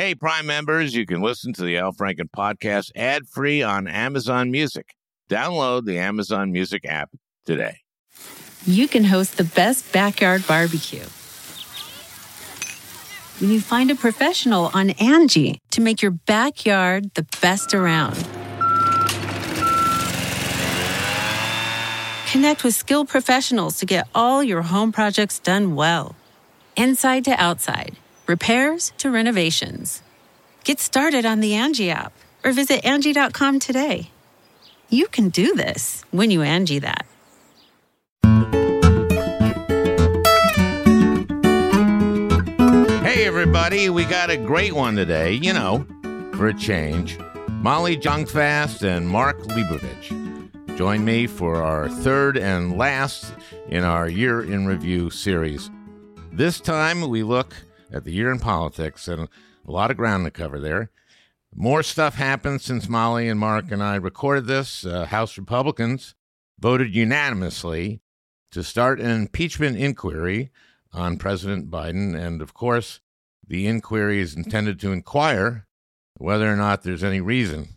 Hey, Prime members, you can listen to the Al Franken podcast ad free on Amazon Music. Download the Amazon Music app today. You can host the best backyard barbecue when you find a professional on Angie to make your backyard the best around. Connect with skilled professionals to get all your home projects done well. Inside to outside, repairs to renovations. Get started on the Angie app or visit Angie.com today. You can do this when you Angie that. Hey, everybody, we got a great one today, you know, for a change. Molly Jong-Fast and Mark Leibovich join me for our third and last in our Year in Review series. This time we look at the year in politics and a lot of ground to cover there. More stuff happened since Molly and Mark and I recorded this. Uh, House Republicans voted unanimously to start an impeachment inquiry on President Biden. And of course, the inquiry is intended to inquire whether or not there's any reason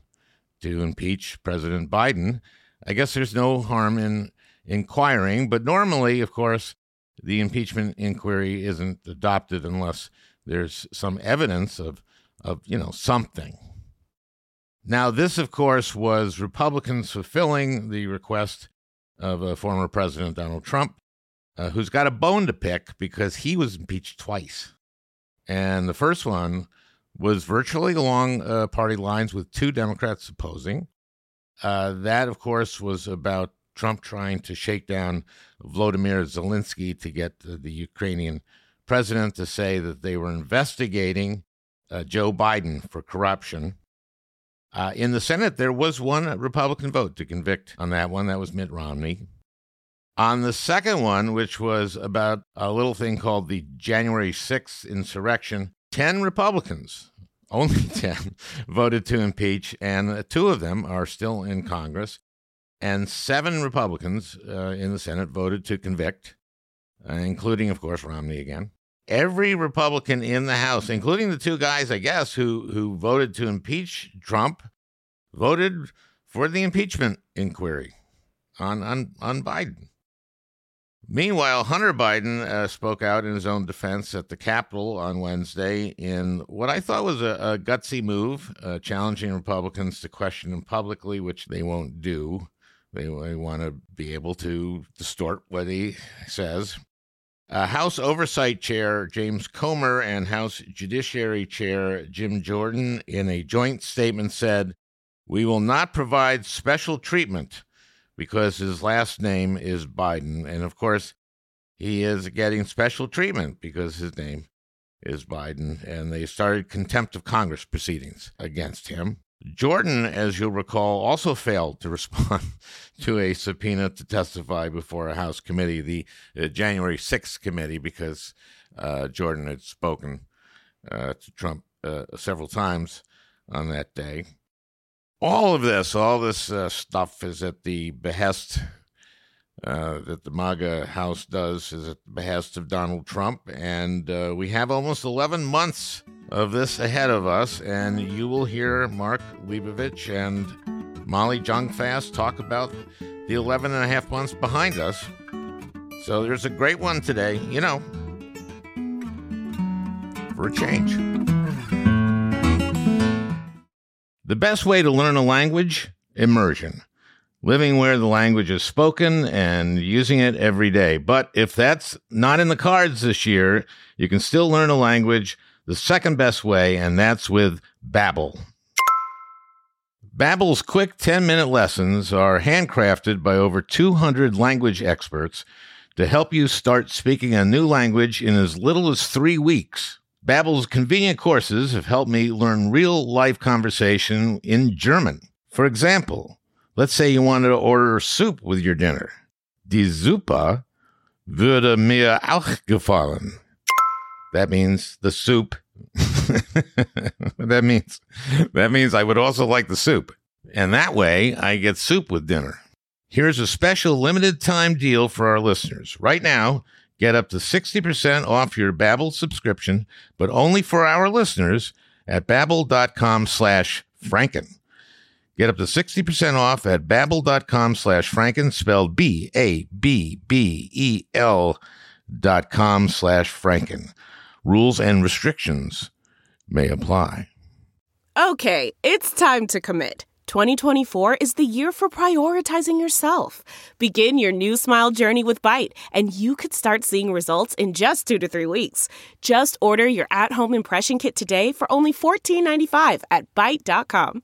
to impeach President Biden. I guess there's no harm in inquiring, but normally, of course, the impeachment inquiry isn't adopted unless there's some evidence of, of you know, something. Now, this, of course, was Republicans fulfilling the request of a former President Donald Trump uh, who's got a bone to pick because he was impeached twice. And the first one was virtually along uh, party lines with two Democrats opposing. Uh, that, of course, was about Trump trying to shake down Vladimir Zelensky to get the Ukrainian president to say that they were investigating uh, Joe Biden for corruption. Uh, in the Senate, there was one Republican vote to convict on that one. That was Mitt Romney. On the second one, which was about a little thing called the January 6th insurrection, 10 Republicans, only 10, voted to impeach, and two of them are still in Congress. And seven Republicans uh, in the Senate voted to convict, uh, including, of course, Romney again. Every Republican in the House, including the two guys, I guess, who, who voted to impeach Trump, voted for the impeachment inquiry on, on, on Biden. Meanwhile, Hunter Biden uh, spoke out in his own defense at the Capitol on Wednesday in what I thought was a, a gutsy move, uh, challenging Republicans to question him publicly, which they won't do. They, they want to be able to distort what he says. Uh, House Oversight Chair James Comer and House Judiciary Chair Jim Jordan, in a joint statement, said, We will not provide special treatment because his last name is Biden. And of course, he is getting special treatment because his name is Biden. And they started contempt of Congress proceedings against him. Jordan, as you'll recall, also failed to respond to a subpoena to testify before a House committee, the uh, January 6th committee, because uh, Jordan had spoken uh, to Trump uh, several times on that day. All of this, all this uh, stuff is at the behest uh, that the MAGA House does, is at the behest of Donald Trump. And uh, we have almost 11 months of this ahead of us. And you will hear Mark Leibovich and Molly Jong-Fast talk about the 11 and a half months behind us. So there's a great one today, you know, for a change. The best way to learn a language? Immersion. Living where the language is spoken and using it every day. But if that's not in the cards this year, you can still learn a language the second best way, and that's with Babbel. Babbel's quick 10-minute lessons are handcrafted by over 200 language experts to help you start speaking a new language in as little as 3 weeks. Babbel's convenient courses have helped me learn real life conversation in German. For example, let's say you wanted to order soup with your dinner. Die Suppe würde mir auch gefallen. That means the soup. that means that means I would also like the soup. And that way I get soup with dinner. Here's a special limited time deal for our listeners. Right now, Get up to 60% off your Babbel subscription, but only for our listeners at babbel.com slash franken. Get up to 60% off at babbel.com slash franken, spelled B-A-B-B-E-L dot com slash franken. Rules and restrictions may apply. Okay, it's time to commit. 2024 is the year for prioritizing yourself. Begin your new smile journey with Byte, and you could start seeing results in just two to three weeks. Just order your at home impression kit today for only $14.95 at Byte.com.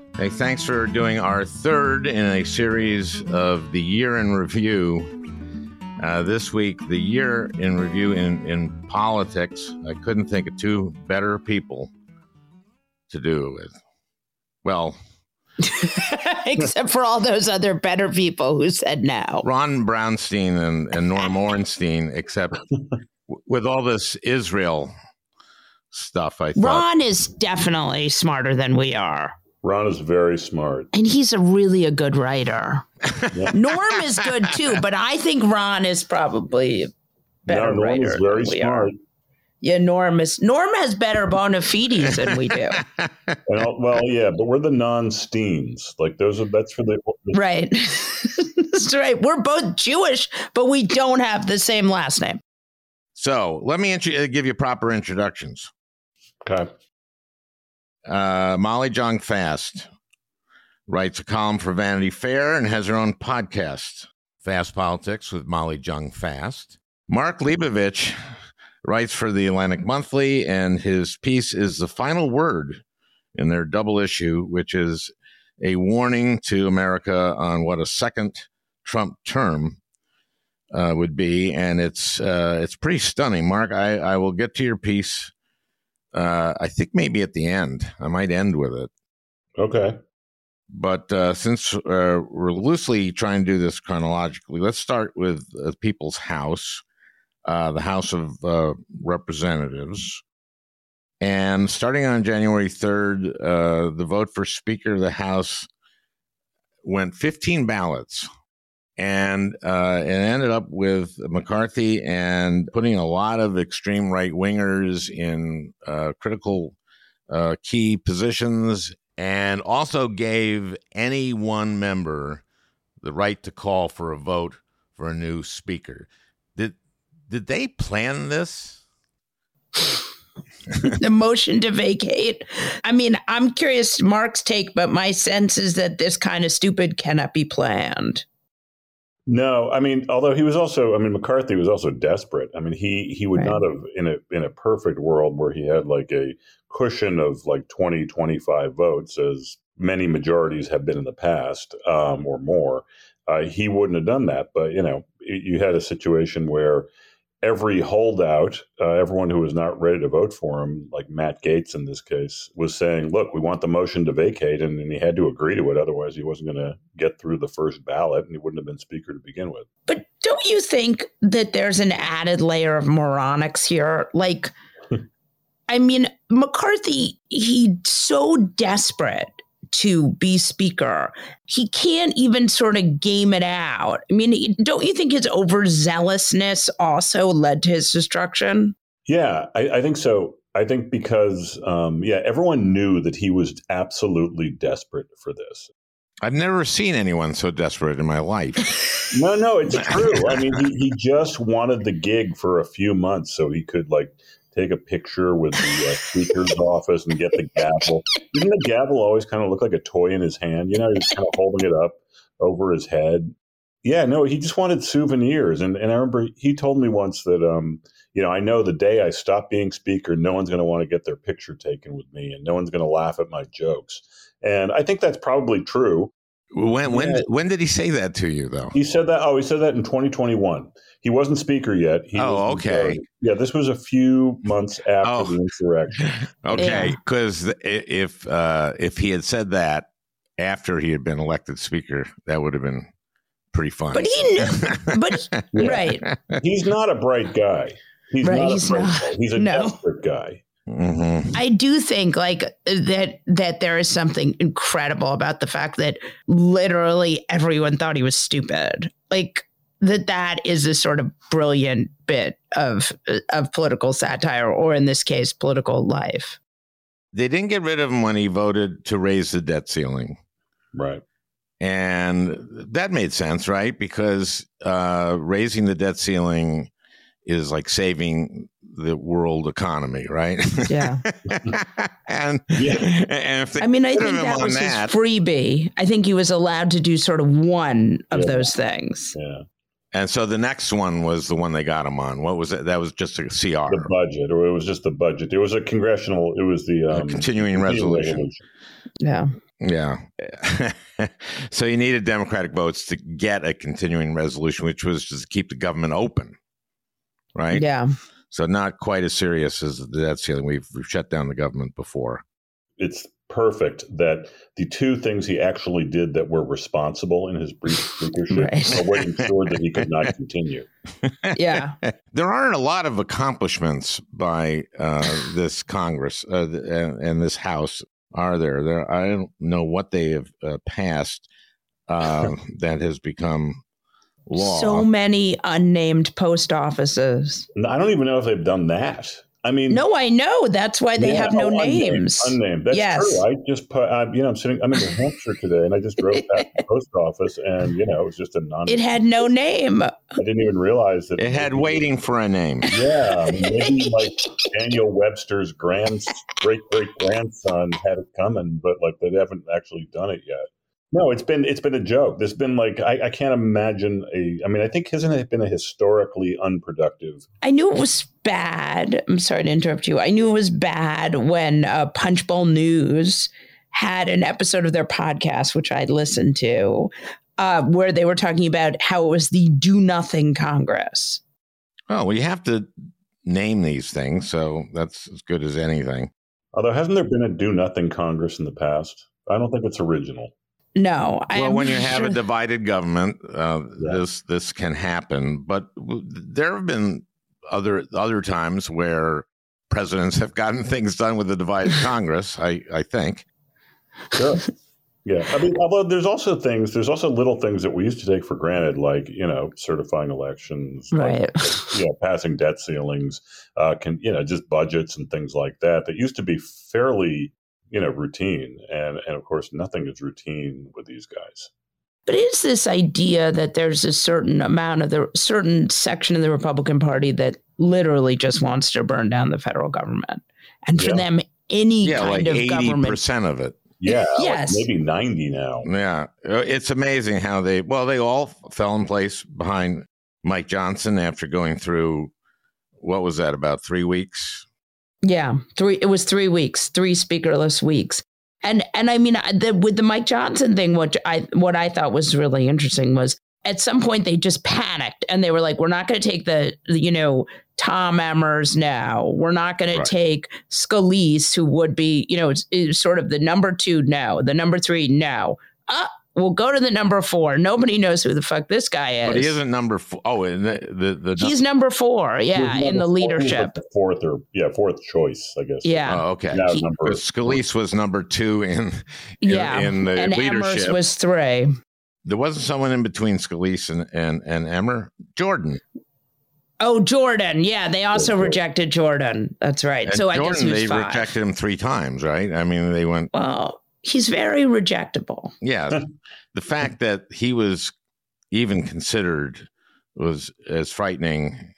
Hey, thanks for doing our third in a series of the year in review. Uh, this week, the year in review in, in politics. I couldn't think of two better people to do it with. Well, except for all those other better people who said no. Ron Brownstein and, and Norm Ornstein, except with all this Israel stuff, I thought. Ron is definitely smarter than we are. Ron is very smart. And he's a really a good writer. Norm is good too, but I think Ron is probably a better no, Norm writer. is very than we smart. Are. Yeah, Norm is Norm has better bona fides than we do. And all- well, yeah, but we're the non-Steens. Like those are that's for the right. That's right. We're both Jewish, but we don't have the same last name. So let me intro- give you proper introductions. okay. Uh, Molly Jong Fast writes a column for Vanity Fair and has her own podcast, Fast Politics with Molly Jong Fast. Mark Leibovich writes for the Atlantic Monthly, and his piece is the final word in their double issue, which is a warning to America on what a second Trump term uh, would be, and it's uh, it's pretty stunning. Mark, I, I will get to your piece. Uh, I think maybe at the end. I might end with it. Okay. But uh, since uh, we're loosely trying to do this chronologically, let's start with uh, People's House, uh, the House of uh, Representatives. And starting on January 3rd, uh, the vote for Speaker of the House went 15 ballots. And uh, it ended up with McCarthy and putting a lot of extreme right wingers in uh, critical uh, key positions and also gave any one member the right to call for a vote for a new speaker. Did did they plan this? the motion to vacate. I mean, I'm curious Mark's take, but my sense is that this kind of stupid cannot be planned. No, I mean, although he was also, I mean, McCarthy was also desperate. I mean, he he would Right. not have in a in a perfect world where he had like a cushion of like 20, 25 votes, as many majorities have been in the past, um, or more. Uh, he wouldn't have done that. But you know, you had a situation where every holdout, uh, everyone who was not ready to vote for him, like Matt Gaetz in this case, was saying, "Look, we want the motion to vacate," and, and he had to agree to it. Otherwise, he wasn't going to get through the first ballot, and he wouldn't have been speaker to begin with. But don't you think that there's an added layer of moronics here? Like, I mean, McCarthy, he's so desperate to be speaker, he can't even sort of game it out. I mean, don't you think his overzealousness also led to his destruction? Yeah, I, I think so. I think because, um, yeah, everyone knew that he was absolutely desperate for this. I've never seen anyone so desperate in my life. No, no, it's true. I mean, he, he just wanted the gig for a few months so he could like take a picture with the uh, speaker's office and get the gavel. Didn't the gavel always kind of look like a toy in his hand? You know, he was kind of holding it up over his head. Yeah, no, he just wanted souvenirs. And and I remember he told me once that um, you know, I know the day I stop being speaker, no one's going to want to get their picture taken with me, and no one's going to laugh at my jokes. And I think that's probably true. When when Yeah. when did he say that to you though? He said that. Oh, he said that in 2021. He wasn't speaker yet. He Oh, okay. majority. Yeah, this was a few months after Oh. the insurrection. Okay, Yeah. because if uh, if he had said that after he had been elected speaker, that would have been pretty funny. But he knew. But Yeah. right, He's not a bright guy. He's Right, not he's a bright not. guy. He's a No. desperate guy. hmm I do think like that that there is something incredible about the fact that literally everyone thought he was stupid. Like that that is a sort of brilliant bit of of political satire or in this case political life. They didn't get rid of him when he voted to raise the debt ceiling. Right. And that made sense, right? Because uh, raising the debt ceiling is like saving the world economy, right? Yeah. and Yeah. and if they I mean, I think that was that- his freebie. I think he was allowed to do sort of one of Yeah. those things. Yeah. And so the next one was the one they got him on. What was it? That was just a CR, The budget, or it was just the budget. It was a congressional. It was the um, continuing resolution. Yeah. Yeah. so you needed Democratic votes to get a continuing resolution, which was just to keep the government open, right? Yeah. So not quite as serious as the debt ceiling. We've, we've shut down the government before. It's perfect that the two things he actually did that were responsible in his brief speakership Right. are what ensured that he could not continue. Yeah. There aren't a lot of accomplishments by uh, this Congress uh, and, and this House, are there? There, I don't know what they have uh, passed uh, that has become law. So many unnamed post offices. I don't even know if they've done that. I mean, No, I know. That's why they Yeah, have no oh, unnamed, Unnamed, Unnamed. That's Yes. true. I just put. I, you know, I'm sitting. I'm in New Hampshire today, and I just drove past the post office, and you know, it was just a non. It had no name. I didn't even realize that it had waiting for a name. Yeah, I mean, maybe like Daniel Webster's grand great great grandson had it coming, but like they haven't actually done it yet. No, it's been it's been a joke. There's been like I, I can't imagine a. I mean, I think hasn't it been a historically unproductive? I knew it was bad. I'm sorry to interrupt you. I knew it was bad when uh, Punchbowl News had an episode of their podcast, which I listened to, uh, where they were talking about how it was the do nothing Congress. Oh, well, you have to name these things, so that's as good as anything. Although hasn't there been a do nothing Congress in the past? I don't think it's original. No, Well, I'm when you have a divided government, uh, Yeah. this this can happen. But w- there have been other other times where presidents have gotten things done with a divided Congress. I I think. Sure. Yeah, I mean, although there's also things, there's also little things that we used to take for granted, like you know, certifying elections, like, right. you know, passing debt ceilings, uh, can you know, just budgets and things like that. That used to be fairly, you know, routine, and and of course, nothing is routine with these guys. But is this idea that there's a certain amount of the certain section of the Republican Party that literally just wants to burn down the federal government. And for Yeah. them, any Yeah, kind like of eighty government. percent of it. Yeah, Yes. like maybe ninety now. Yeah, Uh, it's amazing how they well they all fell in place behind Mike Johnson after going through what was that about three weeks. Yeah, three. It was three weeks, three speakerless weeks, and and I mean, the, with the Mike Johnson thing, what I what I thought was really interesting was at some point they just panicked and they were like, "We're not going to take the you know Tom Emmers now. We're not going Right. to take Scalise, who would be you know is, is sort of the number two now, the number three now. Uh, we'll go to the number four. Nobody knows who the fuck this guy is. But he isn't number four. Oh, and the the, the He's number four, yeah, He was in the four- leadership. like the fourth or yeah, fourth choice, I guess. Yeah. oh, okay. Now He- number But Scalise was number two in, in, Yeah, in the and leadership. Emmers was three. there wasn't someone in between Scalise and, and, and Emmer. Jordan. Oh, Jordan. Yeah, they also Jordan. rejected Jordan. That's right. And so I guess they five. rejected him three times, right? I mean, they went, Well, he's very rejectable. yeah. the fact that he was even considered was as frightening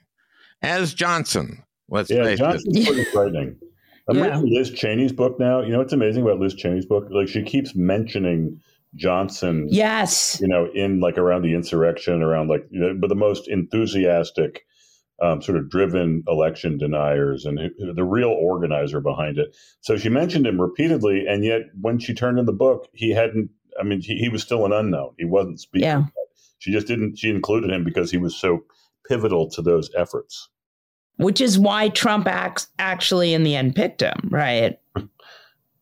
as Johnson. Let's Yeah, face it. Johnson's pretty frightening. I'm Yeah. reading Liz Cheney's book now. You know what's amazing about Liz Cheney's book? Like she keeps mentioning Johnson. Yes. You know, in like around the insurrection, around like, you know, but the most enthusiastic, um, sort of driven election deniers and the real organizer behind it. So she mentioned him repeatedly, and yet when she turned in the book, he hadn't I mean, he, he was still an unknown. He wasn't speaking. Yeah. She just didn't. She included him because he was so pivotal to those efforts. Which is why Trump acts actually in the end picked him, right?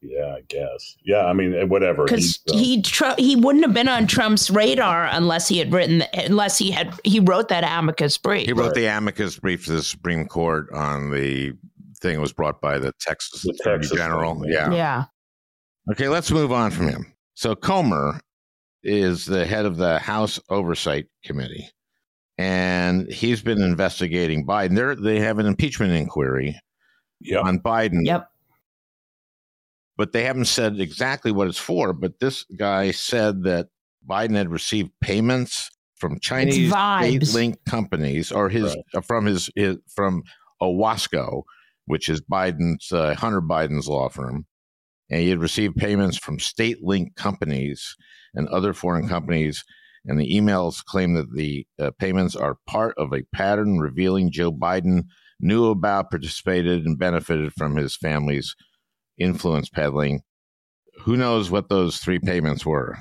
Yeah, I guess. Yeah, I mean, whatever. Because He's, uh, he tr- he wouldn't have been on Trump's radar unless he had written unless he had he wrote that amicus brief. He wrote the amicus brief to the Supreme Court on the thing that was brought by the Texas The Attorney Texas General. thing, yeah. yeah. Okay, let's move on from him. So Comer is the head of the House Oversight Committee, and he's been investigating Biden. They're, they have an impeachment inquiry yeah, on Biden, Yep. But they haven't said exactly what it's for. But this guy said that Biden had received payments from Chinese state-linked companies, or his Right. uh, from his, his from Owasco, which is Biden's uh, Hunter Biden's law firm, and he had received payments from state-linked companies and other foreign companies. And the emails claim that the uh, payments are part of a pattern revealing Joe Biden knew about, participated, and benefited from his family's influence peddling. Who knows what those three payments were?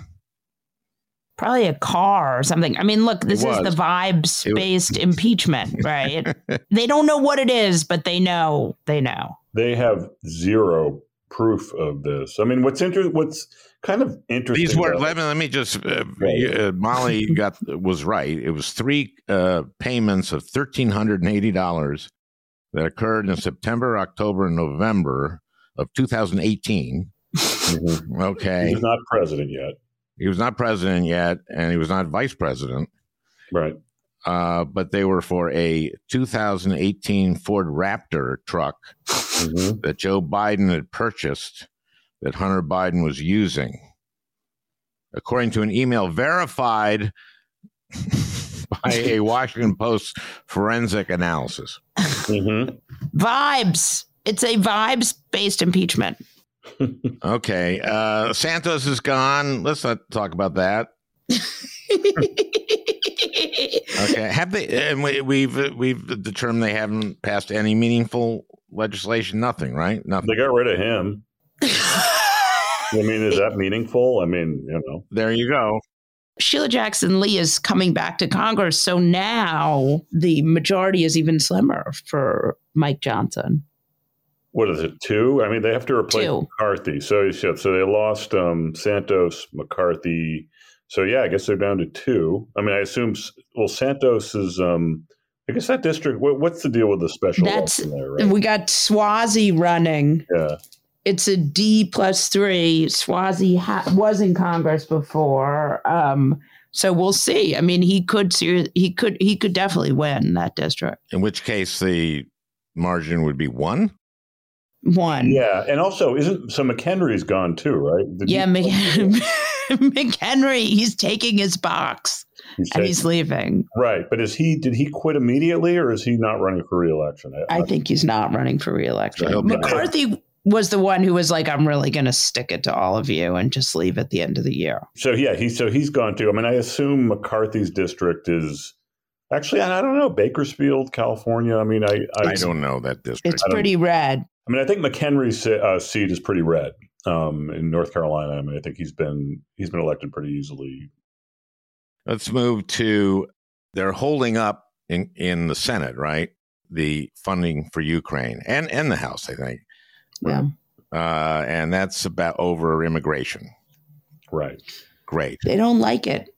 Probably a car or something. I mean, look, this is the vibes It was- based impeachment, right? they don't know what it is, but they know. They know. they have zero proof of this. I mean, what's inter- What's kind of interesting? These were. Let me let me just. Uh, Right. uh, Molly got was right. It was three uh, payments of thirteen hundred and eighty dollars that occurred in September, October, and November of 2018. Mhm. Okay, He's not president yet, he was not president yet, and he was not vice president. right? Uh, but they were for a 2018 Ford Raptor truck Mhm. that Joe Biden had purchased that Hunter Biden was using. According to an email verified by a Washington Post forensic analysis. Mhm. Vibes. It's a vibes based impeachment. Okay, uh, Santos is gone. Let's not talk about that. Okay, have they? And we, we've we've determined they haven't passed any meaningful legislation. Nothing, right? Nothing. They got rid of him. I mean, is that meaningful? I mean, you know, There you go. Sheila Jackson Lee is coming back to Congress, so now the majority is even slimmer for Mike Johnson. What is it? Two? I mean, they have to replace Two. McCarthy. So, yeah, so they lost um, Santos, McCarthy. So yeah, I guess they're down to two. I mean, I assume. Well, Santos is. Um, I guess that district. What, what's the deal with the special That's- there? Right? We got Suozzi running. Yeah. It's a D plus three. Suozzi ha- was in Congress before, um, so we'll see. I mean, he could he could he could definitely win that district. In which case, the margin would be one. One. Yeah, and also isn't so McHenry's gone too, right? Did Yeah, he- McHenry, he's taking his box he's and he's leaving. right, but is he? Did he quit immediately, or is he not running for reelection? I think he's not running for reelection. So he'll McCarthy was the one who was like, "I'm really going to stick it to all of you and just leave at the end of the year." so. Yeah, he so he's gone too. I mean, I assume McCarthy's district is actually. I don't know Bakersfield, California. I mean, I I, I don't know that district. It's pretty red. I mean, I think McHenry's uh, seat is pretty red um, in North Carolina. I mean, I think he's been he's been elected pretty easily. Let's move to they're holding up in, in the Senate, right? The funding for Ukraine and, and the House, I think. Yeah. Uh, and that's about over immigration. Right. Great. They don't like it.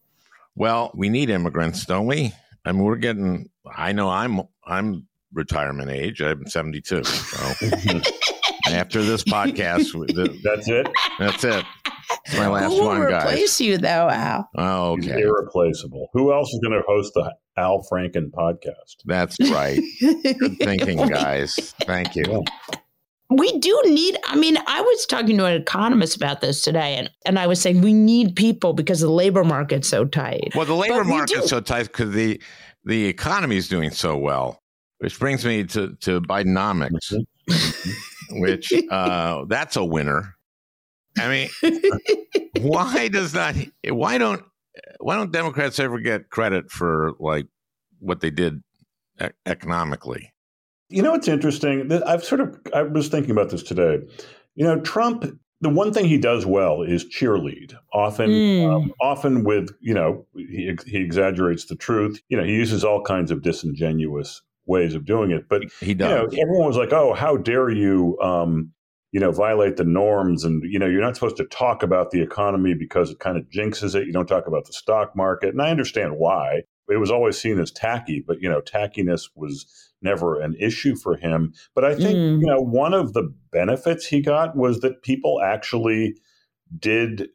Well, we need immigrants, don't we? I mean, we're getting. I know I'm I'm retirement age. I'm 72. So after this podcast, the- That's it. that's it. It's my last Who one, guys. replace you though, Al? Oh, He's okay. irreplaceable. Who else is going to host the Al Franken podcast? That's right. Good thinking, guys. Thank you. We do need, I mean, I was talking to an economist about this today, and, and I was saying we need people because the labor market's so tight. Well, the labor But market's do. so tight because the the economy is doing so well, which brings me to to Bidenomics, which uh, that's a winner. I mean, why does not? Why don't? Why don't Democrats ever get credit for like what they did e- economically? You know, it's interesting. that I've sort of I was thinking about this today. You know, Trump the one thing he does well is cheerlead. Often, Mm. um, often with you know he, he exaggerates the truth. You know he uses all kinds of disingenuous ways of doing it. But He you know does. everyone was like, "Oh, how dare you!" Um, you know, violate the norms, and you know you're not supposed to talk about the economy because it kind of jinxes it. You don't talk about the stock market, and I understand why. It was always seen as tacky, but you know, tackiness was never an issue for him. But I think Mm. you know one of the benefits he got was that people actually did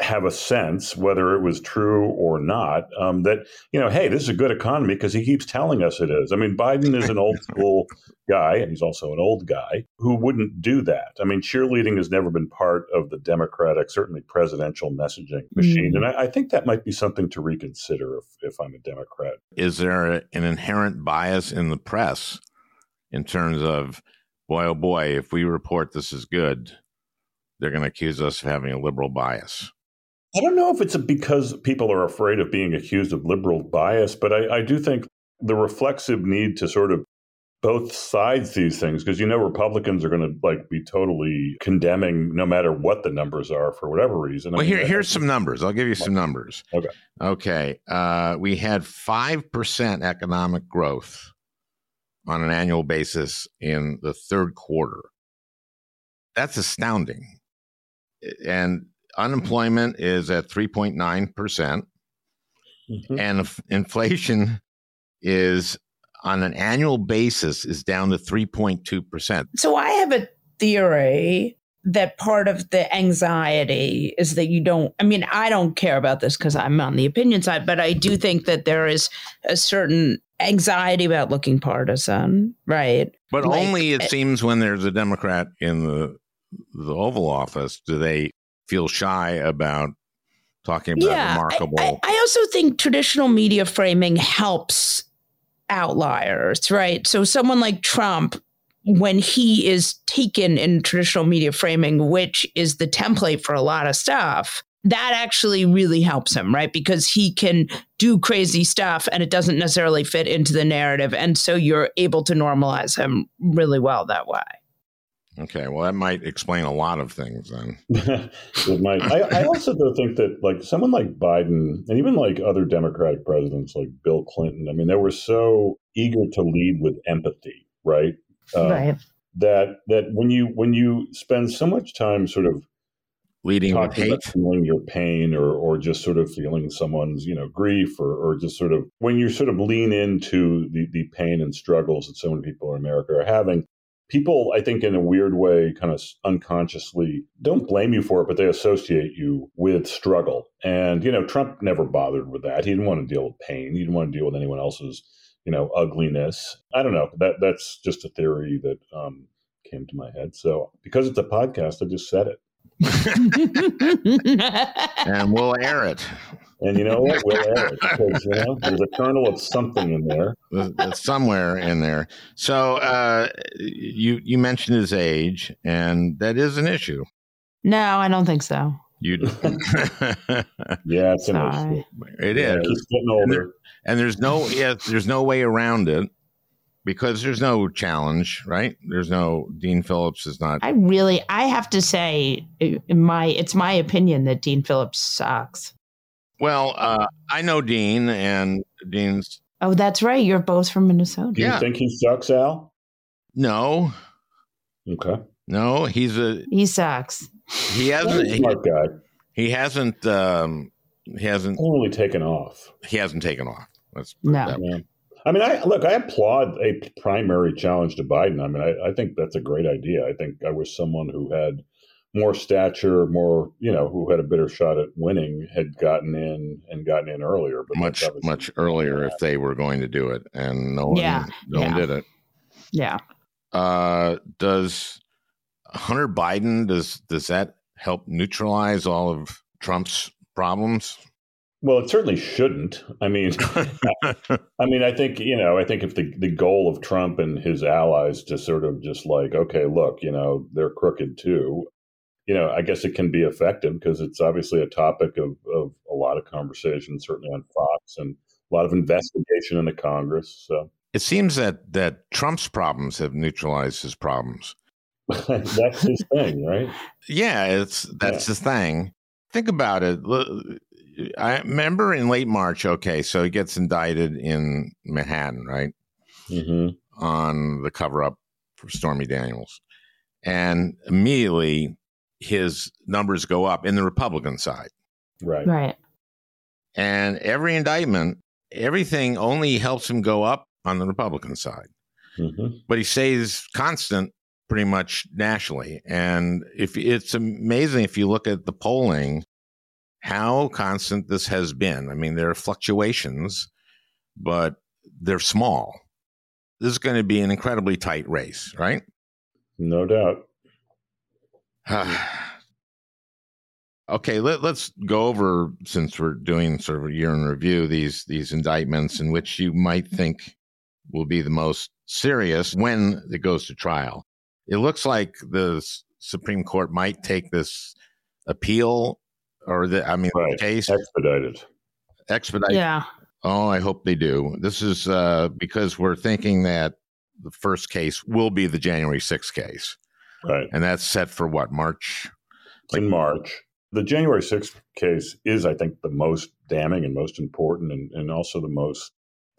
have a sense, whether it was true or not, um, that you know, hey, this is a good economy because he keeps telling us it is. I mean, Biden is an old school guy, and he's also an old guy who wouldn't do that. I mean, cheerleading has never been part of the Democratic, certainly presidential messaging machine, Mm. and I, I think that might be something to reconsider if, if I'm a Democrat. Is there an inherent bias in the press in terms of, boy, oh boy, if we report this is good, they're going to accuse us of having a liberal bias? I don't know if it's because people are afraid of being accused of liberal bias, but I, I do think the reflexive need to sort of both sides these things because you know Republicans are going to like be totally condemning no matter what the numbers are for whatever reason. I Well, mean, here, here's some numbers. I'll give you some numbers. Okay. Okay. Uh, we had 5% economic growth on an annual basis in the third quarter. That's astounding. And unemployment is at 3.9%, Mhm. and inf- inflation is on an annual basis is down to 3.2%. So I have a theory that part of the anxiety is that you don't I mean I don't care about this cuz I'm on the opinion side but I do think that there is a certain anxiety about looking partisan, right? But Like, only it eh, seems when there's a Democrat in the the Oval Office do they feel shy about talking about I- remarkable. I, I also think traditional media framing helps outliers, right? So someone like Trump, when he is taken in traditional media framing, which is the template for a lot of stuff, that actually really helps him, right? Because he can do crazy stuff and it doesn't necessarily fit into the narrative. And so you're able to normalize him really well that way. Okay, well that might explain a lot of things then. it might. I, I also though think that like someone like Biden and even like other Democratic presidents like Bill Clinton, I mean, they were so eager to lead with empathy, right? Um, That that when you when you spend so much time sort of Leading with talking hate. about feeling your pain or or just sort of feeling someone's you know grief or or just sort of when you sort of lean into the the pain and struggles that so many people in America are having people i think in a weird way kind of unconsciously don't blame you for it but they associate you with struggle. And you know trump never bothered with that. He didn't want to deal with pain. He didn't want to deal with anyone else's you know ugliness. I don't know. That that's just a theory that um came to my head. So because it's a podcast i just said it. And we'll air it. And you know what we'll air it because you know there's a kernel of something in there somewhere in there. So uh, you you mentioned his age, and that is an issue. no, I don't think so. You, yeah it's an issue it yeah, he's getting older and there's no yeah, there's no way around it because there's no challenge, right? There's no Dean Phillips is not. I really, I have to say, my it's my opinion that Dean Phillips sucks. Well, uh, I know Dean, and Dean's Oh, that's right. You're both from Minnesota. do Yeah. you think he sucks al no, okay no. He's a He sucks. he hasn't a he, smart guy he hasn't um, he hasn't hasn't taken off he hasn't taken off. Let's put No. that way. Yeah. I mean, I look. I applaud a primary challenge to Biden. I mean, I, I think that's a great idea. I think I wish someone who had more stature, more you know, who had a better shot at winning, had gotten in and gotten in earlier. But much much earlier if they were going to do it, and no one Yeah, no one did it. Yeah. Uh, does Hunter Biden does does that help neutralize all of Trump's problems? Well, it certainly shouldn't. I mean, I mean, I think you know, I think if the the goal of Trump and his allies to sort of just like, okay, look, you know, they're crooked too. You know, I guess it can be effective because it's obviously a topic of of a lot of conversation, certainly on Fox, and a lot of investigation in the Congress. So, it seems that that Trump's problems have neutralized his problems. that's his thing, right? Yeah, it's that's Yeah. the thing. Think about it. I remember in late March. Okay, so he gets indicted in Manhattan, right, hmm on the cover up for Stormy Daniels, and immediately his numbers go up in the Republican side. Right. Right. And every indictment, everything only helps him go up on the Republican side. hmm but he stays constant pretty much nationally. And if it's amazing if you look at the polling, how constant this has been. I mean, there are fluctuations, but they're small. This is going to be an incredibly tight race, right? No doubt. okay, let, us go over since we're doing sort of a year in review these these indictments in which you might think will be the most serious when it goes to trial. It looks like the S- Supreme Court might take this appeal or the I mean Right. case Expedited. Expedited. Yeah. Oh, I hope they do. This is uh, because we're thinking that the first case will be the January 6th case, Right. and that's set for what March. It's in March. The January 6th case is, I think, the most damning and most important, and, and also the most,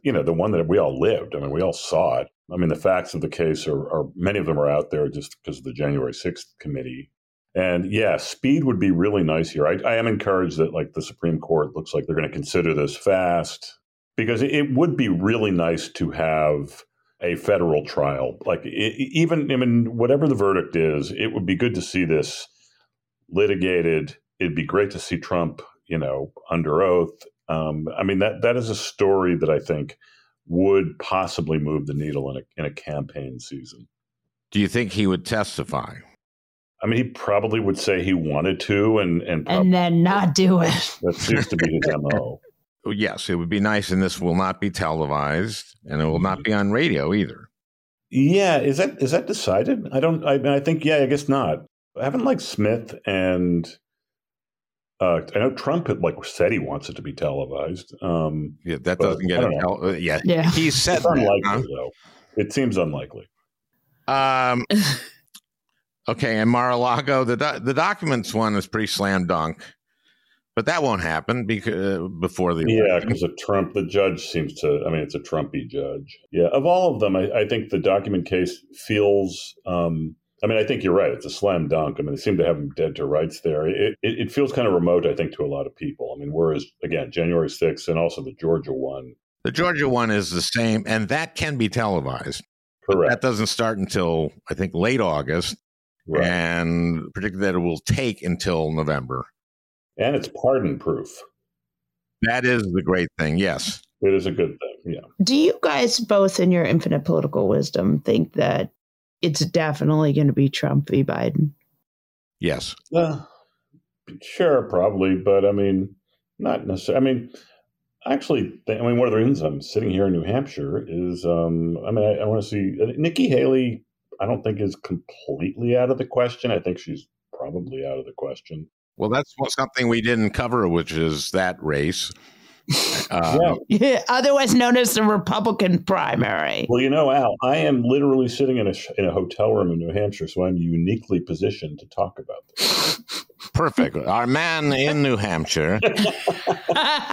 you know, the one that we all lived. I mean, we all saw it. I mean, the facts of the case are, are many of them are out there just because of the January 6th committee. And yeah, speed would be really nice here. I, I am encouraged that, like, the Supreme Court looks like they're going to consider this fast because it, it would be really nice to have a federal trial. Like, it, even, I mean, whatever the verdict is, it would be good to see this litigated. It'd be great to see Trump, you know, under oath. Um, I mean, that that is a story that I think would possibly move the needle in a in a campaign season. Do you think he would testify? I mean, he probably would say he wanted to, and and, prob- And then not do it. that seems to be his mo. Oh, Yes, it would be nice, and this will not be televised, and it will not be on radio either. Yeah, is that is that decided? I don't. I mean, I think yeah. I guess not. I Haven't like Smith and uh, I know Trump had like said he wants it to be televised. Um, Yeah, that doesn't get I a don't tel- uh, yeah. Yeah. He said it's that, unlikely though. It seems unlikely. Um, okay, and Mar-a-Lago, the do- the documents one is pretty slam dunk, but that won't happen because before the Yeah, because the Trump, the judge seems to. I mean, it's a Trumpy judge. Yeah, of all of them, I, I think the document case feels. Um, I mean, I think you're right. It's a slam dunk. I mean, they seem to have him dead to rights there. It, it, it feels kind of remote, I think, to a lot of people. I mean, whereas again, January 6th and also the Georgia one, the Georgia one is the same, and that can be televised. correct? That doesn't start until I think late August, right. and predicted that it will take until November. And it's pardon proof. That is the great thing. Yes. It is a good thing. Yeah. Do you guys both, in your infinite political wisdom, think that it's definitely going to be Trump v. Biden? Yes. Uh, sure, probably, but I mean, not necessarily. I mean, actually, I mean, one of the reasons I'm sitting here in New Hampshire is, um, I mean, I, I want to see uh, Nikki Haley. I don't think is completely out of the question. I think she's probably out of the question. Well, that's what- something we didn't cover, which is that race. Uh, yeah. Yeah, otherwise known as the Republican primary. Well, you know, Al, I am literally sitting in a in a hotel room in New Hampshire, so I'm uniquely positioned to talk about this. Perfect. Our man in New Hampshire,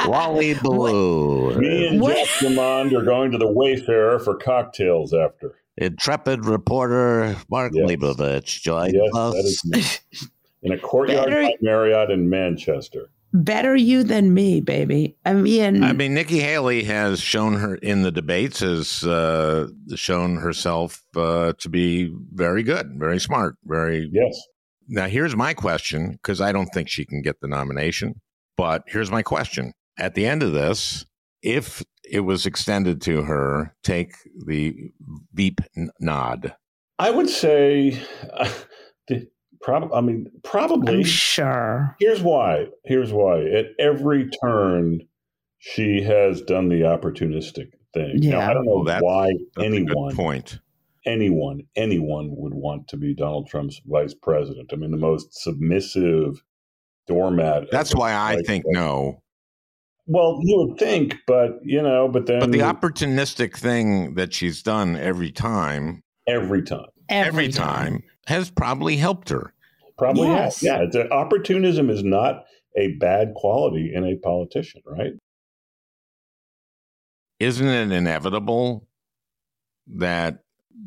Wally Blue, Me and What? Jeff Demond are going to the Wayfarer for cocktails after. intrepid reporter Mark Yes. Leibovich joins Yes, us. That is me. In a courtyard Better- Marriott in Manchester. Better you than me, baby. I mean, I mean, Nikki Haley has shown her in the debates has uh, shown herself uh, to be very good, very smart, very. Yes. Now, here's my question because I don't think she can get the nomination. But here's my question: At the end of this, if it was extended to her, take the beep n- nod. I would say, uh, the, prob- I mean, probably. I'm sure. Here's why. Here's why. At every turn, she has done the opportunistic thing. Now, Yeah. I don't know Well, that's- why That's anyone point. anyone, anyone would want to be Donald Trump's vice president. I mean, the most submissive doormat. That's why I think president. no. Well, you would think, but you know, but then But the opportunistic thing that she's done every time every time. Every, every time has probably helped her. Probably Yes. has. Yeah, it's a, opportunism is not a bad quality in a politician, right? Isn't it inevitable that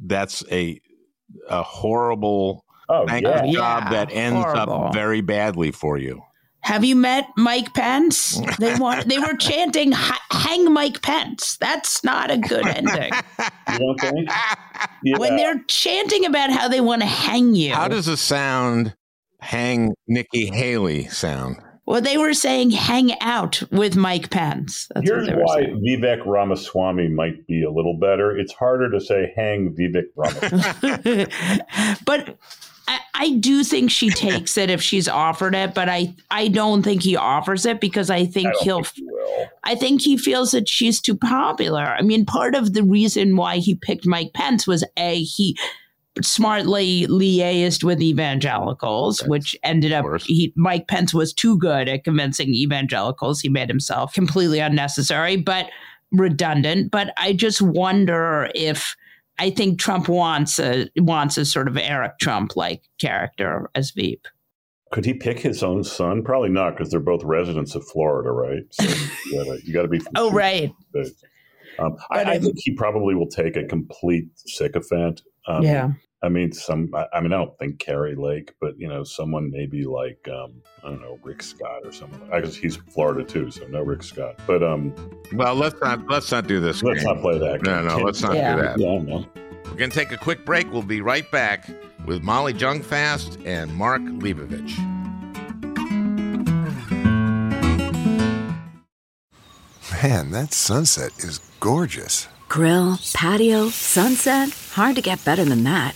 that's a a horrible Oh bank yeah, Yeah, job that ends horrible. up very badly for you? Have you met Mike Pence? They want they were chanting hang Mike Pence. That's not a good ending. you don't think? Yeah. When they're chanting about how they want to hang you. How does a sound hang Nikki Haley sound? well, they were saying hang out with Mike Pence. That's Here's what they were why saying. Vivek Ramaswamy might be a little better. It's harder to say hang Vivek Ramaswamy. but I, I do think she takes it if she's offered it, but I, I don't think he offers it because I think I he'll think he. I think he feels that she's too popular. I mean, part of the reason why he picked Mike Pence was a he smartly liaised with evangelicals, which ended up he Mike Pence was too good at convincing evangelicals. He made himself completely unnecessary, but redundant. But I just wonder if I think Trump wants a wants a sort of Eric Trump like character as Veep. Could he pick his own son? Probably not, because they're both residents of Florida, right? So you gotta, be. from Oh right. Um, I, I think he probably will take a complete sycophant. Um, yeah. I mean, some. I, I mean, I don't think Kari Lake, but you know, someone maybe like um, I don't know, Rick Scott or someone. I guess he's from Florida too, so no Rick Scott. But um, Well, let's not let's not do this. let's game. not play that. No, no, let's not Yeah. do that. Yeah, no. We're going to take a quick break. We'll be right back with Molly Jong-Fast and Mark Leibovich. Man, that sunset is gorgeous. Grill, patio, sunset. Hard to get better than that.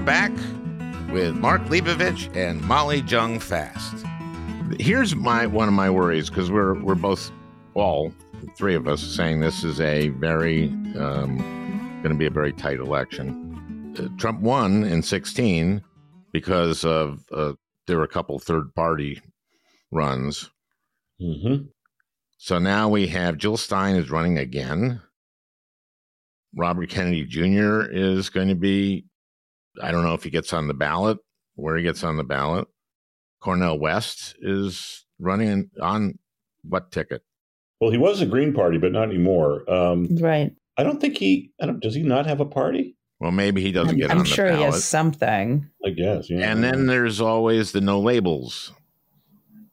We're back with Mark Leibovich and Molly Jong Fast. Here's my one of my worries because we're we're both all three of us saying this is a very um, going to be a very tight election. Uh, Trump won in 16 because of uh, there were a couple third party runs. Mm-hmm. So now we have Jill Stein is running again. Robert Kennedy Jr. is going to be, I don't know if he gets on the ballot, where he gets on the ballot. Cornel West is running on what ticket? Well, he was a Green Party, but not anymore. Um, Right. I don't think he. I don't. Does he not have a party? Well, maybe he doesn't I'm, get I'm on the sure he has something. I guess. Yeah. and then there's always the no labels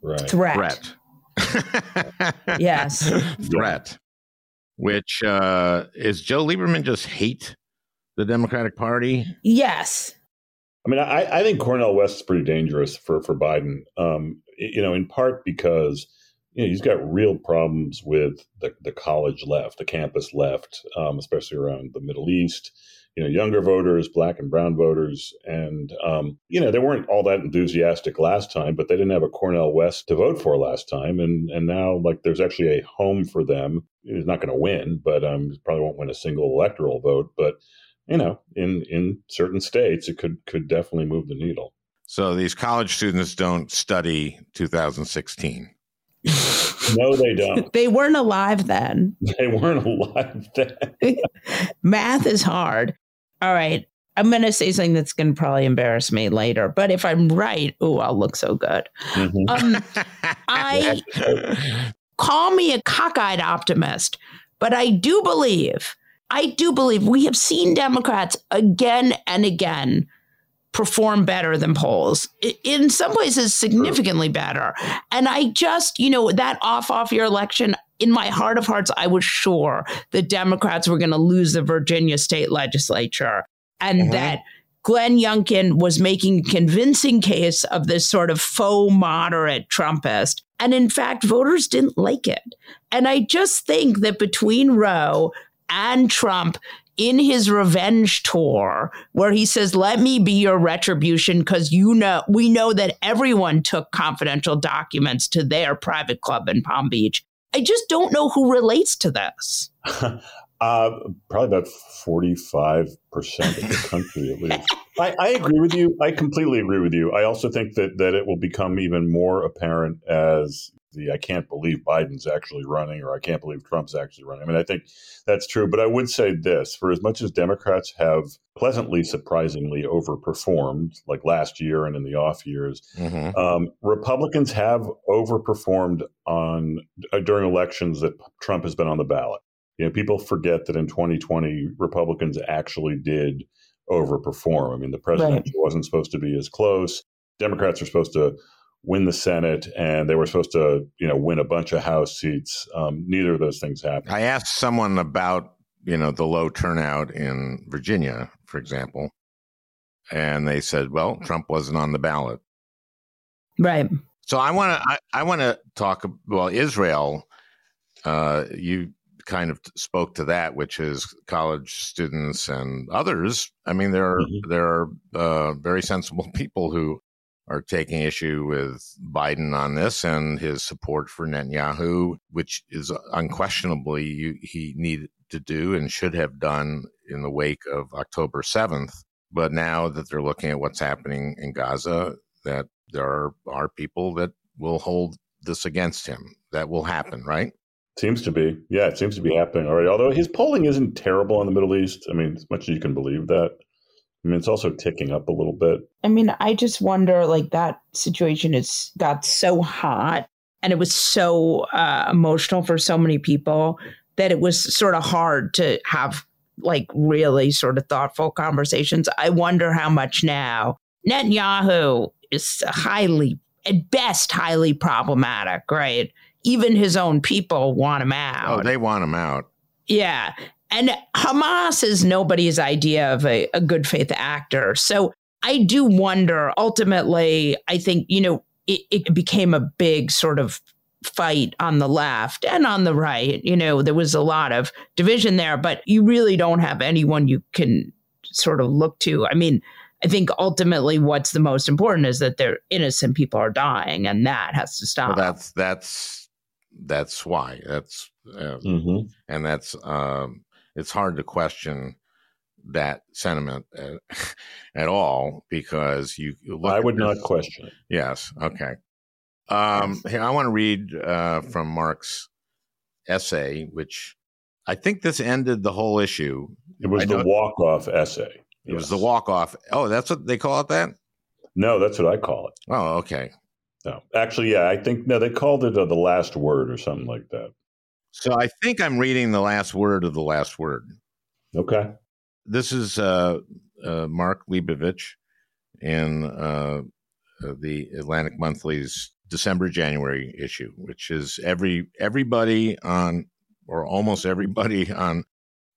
right. Threat. threat. Yes. threat. Which uh, is Joe Lieberman just hate the Democratic Party? Yes. I mean, I, I think Cornel West is pretty dangerous for for Biden. Um, you know, in part because you know he's got real problems with the the college left, the campus left, um, especially around the Middle East. You know, younger voters, black and brown voters, and um, you know they weren't all that enthusiastic last time, but they didn't have a Cornel West to vote for last time, and and now like there's actually a home for them. He's not going to win, but um, probably won't win a single electoral vote, but you know, in in certain states, it could could definitely move the needle. So these college students don't study 2016. No, they don't. They weren't alive then. they weren't alive then. Math is hard. All right. I'm going to say something that's going to probably embarrass me later, but if I'm right, oh, I'll look so good. Mhm. Um, I call me a cockeyed optimist, but I do believe, I do believe we have seen Democrats again and again perform better than polls. In some ways, is significantly better. And I just, you know, that off off year election, in my heart of hearts, I was sure the Democrats were going to lose the Virginia state legislature and mm-hmm. that Glenn Youngkin was making a convincing case of this sort of faux moderate Trumpist. And in fact, voters didn't like it. And I just think that between Roe and Trump, in his revenge tour where he says let me be your retribution because you know we know that everyone took confidential documents to their private club in palm beach. I just don't know who relates to this. Uh, probably about 45% of the country at least. I, I, agree with you. I completely agree with you. I also think that, that it will become even more apparent as the I can't believe Biden's actually running or I can't believe Trump's actually running. I mean, I think that's true. But I would say this for as much as Democrats have pleasantly, surprisingly overperformed, like last year and in the off years, mm-hmm. um, Republicans have overperformed on uh, during elections that Trump has been on the ballot. You know, people forget that in 2020, Republicans actually did overperform. I mean, the president right. wasn't supposed to be as close. Democrats are supposed to win the Senate, and they were supposed to, you know, win a bunch of House seats. Um, neither of those things happened. I asked someone about, you know, the low turnout in Virginia, for example, and they said, "Well, Trump wasn't on the ballot." Right. So I want to I, I want to talk well Israel. Uh, you kind of spoke to that, which is college students and others. I mean, there are mm-hmm. there are uh, very sensible people who are taking issue with Biden on this and his support for Netanyahu, which is unquestionably he needed to do and should have done in the wake of October 7th. But now that they're looking at what's happening in Gaza, that there are, are people that will hold this against him. That will happen, right? Seems to be. Yeah, it seems to be happening already. Although his polling isn't terrible in the Middle East. I mean, as much as you can believe that. I mean, it's also ticking up a little bit. I mean, I just wonder like that situation has got so hot and it was so uh, emotional for so many people that it was sort of hard to have like really sort of thoughtful conversations. I wonder how much now Netanyahu is highly, at best, highly problematic, right? Even his own people want him out. Oh, they want him out. Yeah. And Hamas is nobody's idea of a, a good faith actor. So I do wonder ultimately, I think, you know, it, it became a big sort of fight on the left and on the right. You know, there was a lot of division there, but you really don't have anyone you can sort of look to. I mean, I think ultimately what's the most important is that they're innocent people are dying and that has to stop. Well, that's that's that's why. That's uh, mm-hmm. and that's um it's hard to question that sentiment at, at all because you, look. I would not question it. Yes. Okay. Um, here, I want to read uh, from Mark's essay, which I think this ended the whole issue. It was the walk off essay. It yes. was the walk off. Oh, that's what they call it. That. No, that's what I call it. Oh, okay. No, actually, yeah, I think no, they called it uh, the last word or something like that. So I think I'm reading the last word of the last word. Okay. This is uh, uh, Mark Leibovich in uh, uh the Atlantic Monthly's December January issue, which is every everybody on or almost everybody on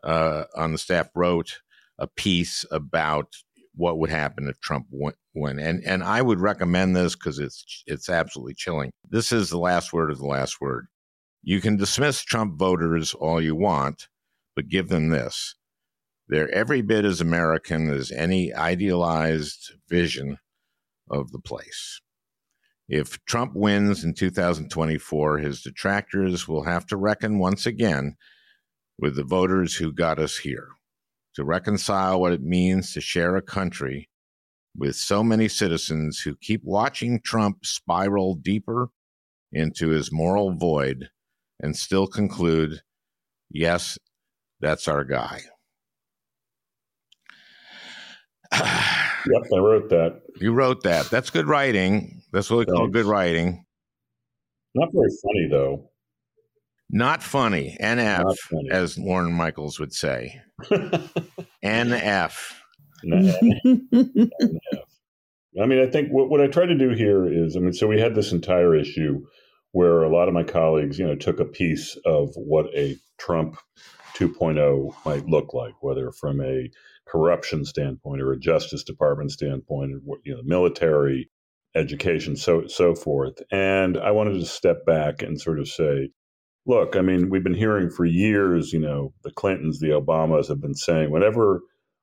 uh, on the staff wrote a piece about what would happen if Trump win. And and I would recommend this because it's it's absolutely chilling. This is the last word of the last word. You can dismiss Trump voters all you want, but give them this. They're every bit as American as any idealized vision of the place. If Trump wins in 2024, his detractors will have to reckon once again with the voters who got us here to reconcile what it means to share a country with so many citizens who keep watching Trump spiral deeper into his moral void and still conclude, yes, that's our guy. yep, I wrote that. You wrote that. That's good writing. That's what we call good writing. Not very funny, though. Not funny. NF, Not funny. as Lorne Michaels would say. NF. NF. I mean, I think what, what I try to do here is, I mean, so we had this entire issue where a lot of my colleagues, you know, took a piece of what a Trump 2.0 might look like, whether from a corruption standpoint or a Justice Department standpoint, or you know, military, education, so so forth. And I wanted to step back and sort of say, look, I mean, we've been hearing for years, you know, the Clintons, the Obamas have been saying whenever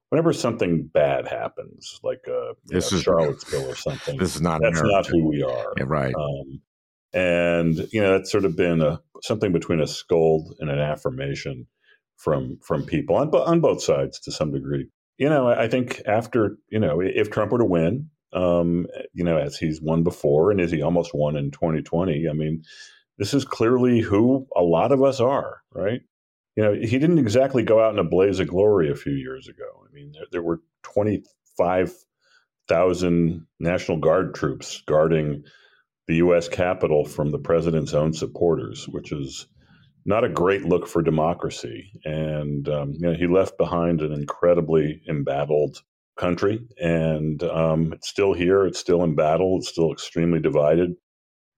whenever something bad happens, like uh, this know, is Charlottesville or something, this is not that's America. not who we are, yeah, right? Um, and you know, that's sort of been a something between a scold and an affirmation from from people on on both sides to some degree. You know, I think after you know, if Trump were to win, um, you know, as he's won before, and as he almost won in 2020, I mean, this is clearly who a lot of us are, right? You know, he didn't exactly go out in a blaze of glory a few years ago. I mean, there, there were 25,000 National Guard troops guarding the U.S. Capitol from the president's own supporters, which is not a great look for democracy. And um, you know, he left behind an incredibly embattled country, and um, it's still here. It's still in battle. It's still extremely divided.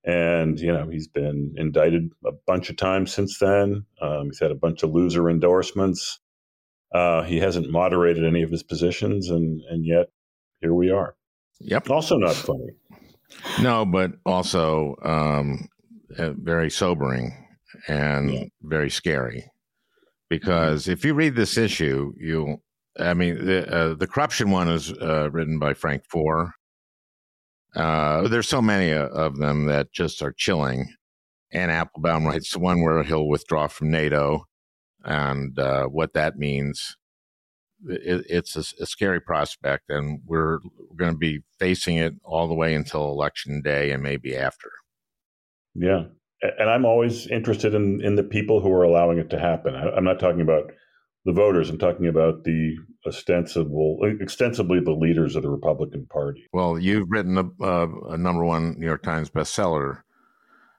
And you know, he's been indicted a bunch of times since then. Um, he's had a bunch of loser endorsements. Uh, he hasn't moderated any of his positions, and and yet here we are. Yep. Also not funny. No, but also um, uh, very sobering and yeah. very scary. Because if you read this issue, you'll, I mean, the, uh, the corruption one is uh, written by Frank Foer. Uh, there's so many of them that just are chilling. And Applebaum writes the one where he'll withdraw from NATO and uh, what that means. It, it's a, a, scary prospect, and we're, we're going to be facing it all the way until election day and maybe after. Yeah, and I'm always interested in in the people who are allowing it to happen. I, am not talking about the voters. I'm talking about the ostensible, extensively the leaders of the Republican Party. Well, you've written a, uh, a number one New York Times bestseller.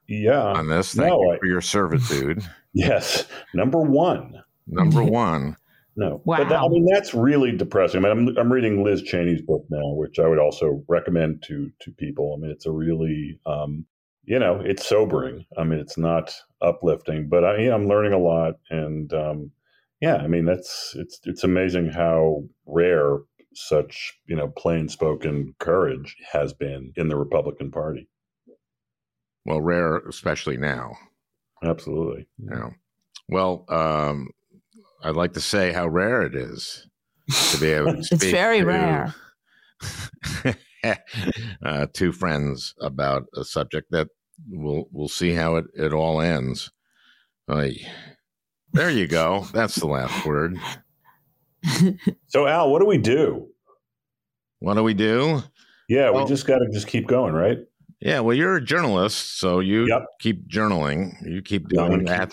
Yeah, on this. Thank no, you for your servitude. yes, number one. Number one. No, wow. but that, I mean that's really depressing. I mean, I'm I'm reading Liz Cheney's book now, which I would also recommend to to people. I mean, it's a really um, you know, it's sobering. I mean, it's not uplifting, but I, I'm learning a lot, and um, yeah, I mean, that's it's it's amazing how rare such you know plain spoken courage has been in the Republican Party. Well, rare, especially now. Absolutely. Yeah. Well, um, I'd like to say how rare it is to be able to speak. it's very to, rare. uh, two friends about a subject that we'll we'll see how it, it all ends. there you go. That's the last word. so Al, what do we do? What do we do? Yeah, well, we just got to just keep going, right? Yeah, well, you're a journalist, so you yep. keep journaling. You keep doing that.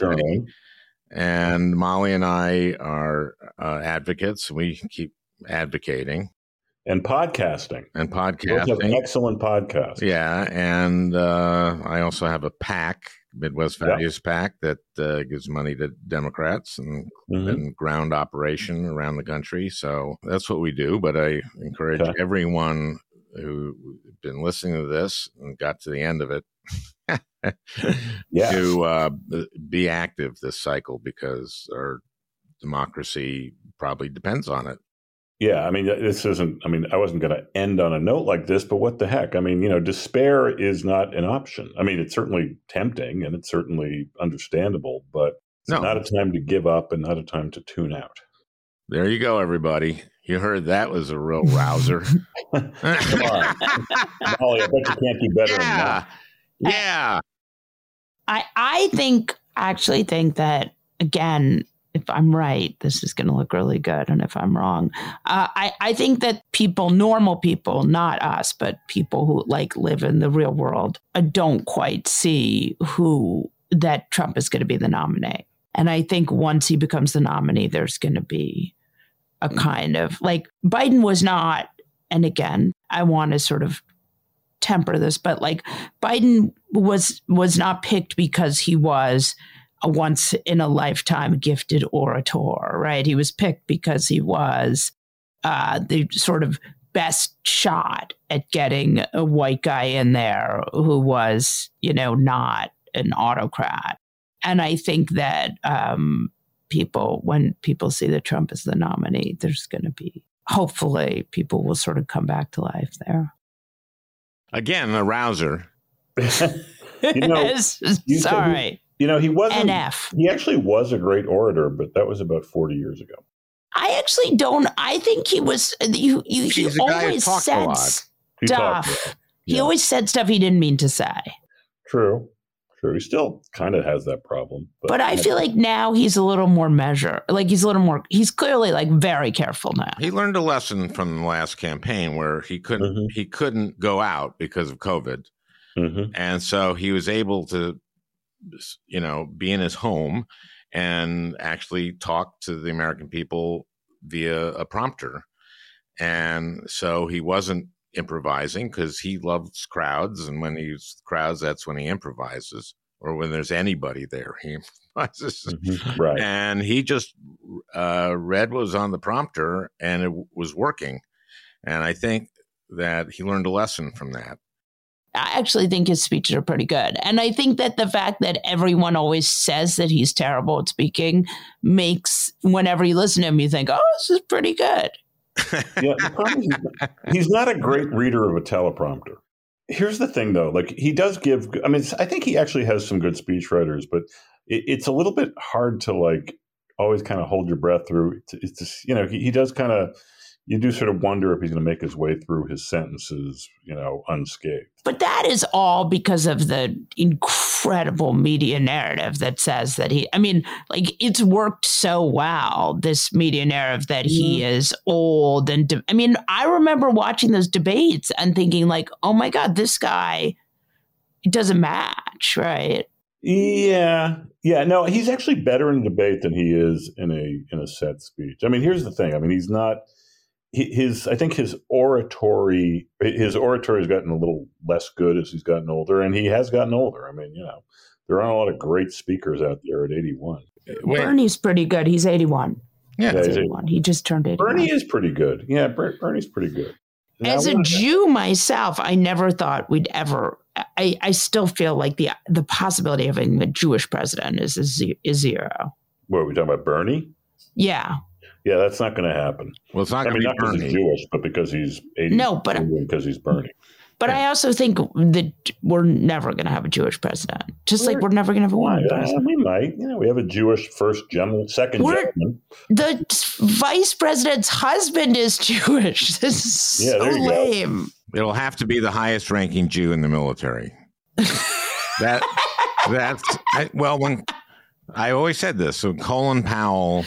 And Molly and I are uh, advocates. We keep advocating and podcasting and podcasting. excellent podcast. Yeah, and uh, I also have a pack, Midwest Values yep. PAC, that uh, gives money to Democrats and, mm-hmm. and, ground operation around the country. So that's what we do. But I encourage okay. everyone who's been listening to this and got to the end of it. yes. to uh, be active this cycle because our democracy probably depends on it. Yeah, I mean, this isn't, I mean, I wasn't going to end on a note like this, but what the heck? I mean, you know, despair is not an option. I mean, it's certainly tempting and it's certainly understandable, but it's no. not a time to give up and not a time to tune out. There you go, everybody. You heard that was a real rouser. Come on. Molly, I bet you can't do better yeah. Yeah. I, I think, actually think that, again, if I'm right, this is going to look really good. And if I'm wrong, uh, I, I think that people, normal people, not us, but people who like live in the real world, uh, don't quite see who that Trump is going to be the nominee. And I think once he becomes the nominee, there's going to be a kind of like Biden was not, and again, I want to sort of temper this, but like Biden was was not picked because he was a once in a lifetime gifted orator, right? He was picked because he was uh, the sort of best shot at getting a white guy in there who was, you know, not an autocrat. And I think that um, people, when people see that Trump is the nominee, there's going to be, hopefully, people will sort of come back to life there. Again, a rouser. you know, sorry. He, you know, he wasn't. NF. He actually was a great orator, but that was about 40 years ago. I actually don't. I think he was. You, you, he always said stuff. He, yeah. always said stuff he didn't mean to say. True. True. He still kind of has that problem. But, but I feel like now he's a little more measured. Like he's a little more. He's clearly like very careful now. He learned a lesson from the last campaign where he couldn't mm-hmm. he couldn't go out because of COVID, mm-hmm. and so he was able to, you know, be in his home and actually talk to the American people via a prompter. And so he wasn't improvising because he loves crowds. And when he's crowds, that's when he improvises. Or when there's anybody there, he improvises. Mm-hmm. Right. And he just uh, read what was on the prompter and it was working. And I think that he learned a lesson from that. I actually think his speeches are pretty good. And I think that the fact that everyone always says that he's terrible at speaking makes whenever you listen to him, you think, oh, this is pretty good. yeah, he's not a great reader of a teleprompter. Here's the thing, though. Like he does give. I mean, I think he actually has some good speechwriters, but it, it's a little bit hard to like always kind of hold your breath through. It's, it's just, you know, he, he does kind of you do sort of wonder if he's going to make his way through his sentences, you know, unscathed. But that is all because of the incredible media narrative that says that he, I mean, like it's worked so well, this media narrative that he mm-hmm. is old. And de- I mean, I remember watching those debates and thinking, like, oh my God, this guy it doesn't match, right? Yeah, yeah. No, he's actually better in debate than he is in a in a set speech. I mean, here's the thing. I mean, he's not his I think his oratory his oratory has gotten a little less good as he's gotten older, and he has gotten older. I mean, you know, there aren't a lot of great speakers out there at 81. Uh, Bernie's pretty good. He's 81. Yeah, he's 81. He just turned 81. Bernie is pretty good. Yeah, Bernie's pretty good. Now, As a Jew myself, I never thought we'd ever. I, I still feel like the the possibility of having a Jewish president is is zero. What are we talking about, Bernie? Yeah, yeah, that's not going to happen. Well, it's not going to be because he's Jewish, but because he's 80. No, but because he's Bernie. But yeah. I also think that we're never going to have a Jewish president. Just we're, like we're never going to have a woman uh, president. We might. You know, we have a Jewish first general, 2nd gentleman. The vice president's husband is Jewish. This is yeah, so lame. Go. It'll have to be the highest ranking Jew in the military. that that's I, well when I always said this. So Colin Powell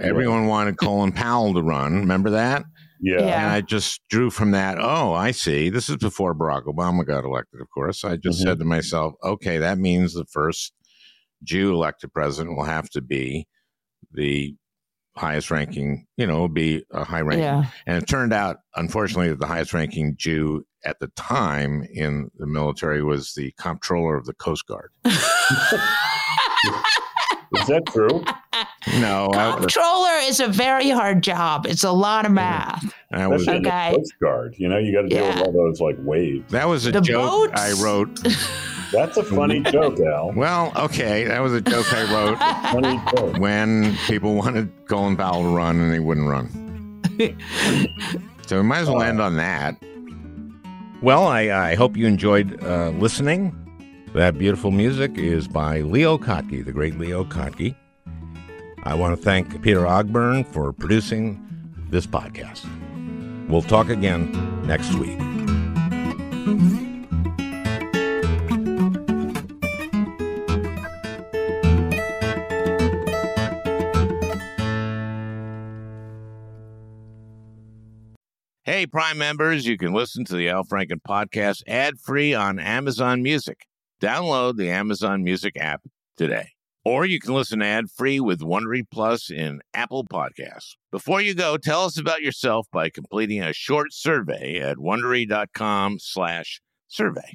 Everyone wanted Colin Powell to run. Remember that? Yeah. yeah. And I just drew from that. Oh, I see. This is before Barack Obama got elected, of course. I just mm-hmm. said to myself, okay, that means the first Jew elected president will have to be the highest ranking, you know, be a high ranking. Yeah. And it turned out, unfortunately, that the highest ranking Jew at the time in the military was the comptroller of the Coast Guard. Is that true? No. Comptroller is a very hard job. It's a lot of math. That was okay. the Coast Guard. You know, you got to deal yeah. with all those like waves. That was a the joke boats. I wrote. That's a funny joke, Al. Well, okay, that was a joke I wrote funny joke. when people wanted Colin Powell to run and he wouldn't run. so we might as well end on that. Well, I, I hope you enjoyed uh, listening. That beautiful music is by Leo Kottke, the great Leo Kottke. I want to thank Peter Ogburn for producing this podcast. We'll talk again next week. Hey, Prime members, you can listen to the Al Franken podcast ad free on Amazon Music. Download the Amazon Music app today. Or you can listen ad free with Wondery Plus in Apple Podcasts. Before you go, tell us about yourself by completing a short survey at wondery.com/slash survey.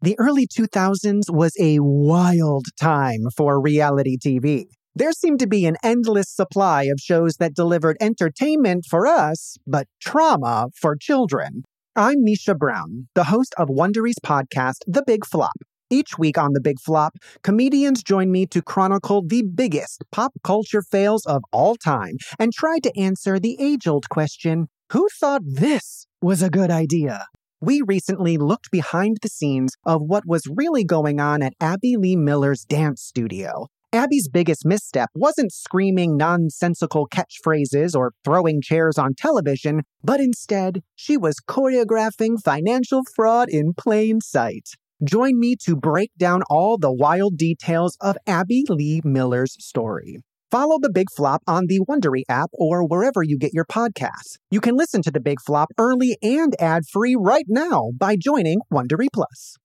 The early 2000s was a wild time for reality TV. There seemed to be an endless supply of shows that delivered entertainment for us, but trauma for children. I'm Misha Brown, the host of Wondery's podcast, The Big Flop. Each week on The Big Flop, comedians join me to chronicle the biggest pop culture fails of all time and try to answer the age old question who thought this was a good idea? We recently looked behind the scenes of what was really going on at Abby Lee Miller's dance studio. Abby's biggest misstep wasn't screaming nonsensical catchphrases or throwing chairs on television, but instead, she was choreographing financial fraud in plain sight. Join me to break down all the wild details of Abby Lee Miller's story. Follow The Big Flop on the Wondery app or wherever you get your podcasts. You can listen to The Big Flop early and ad-free right now by joining Wondery Plus.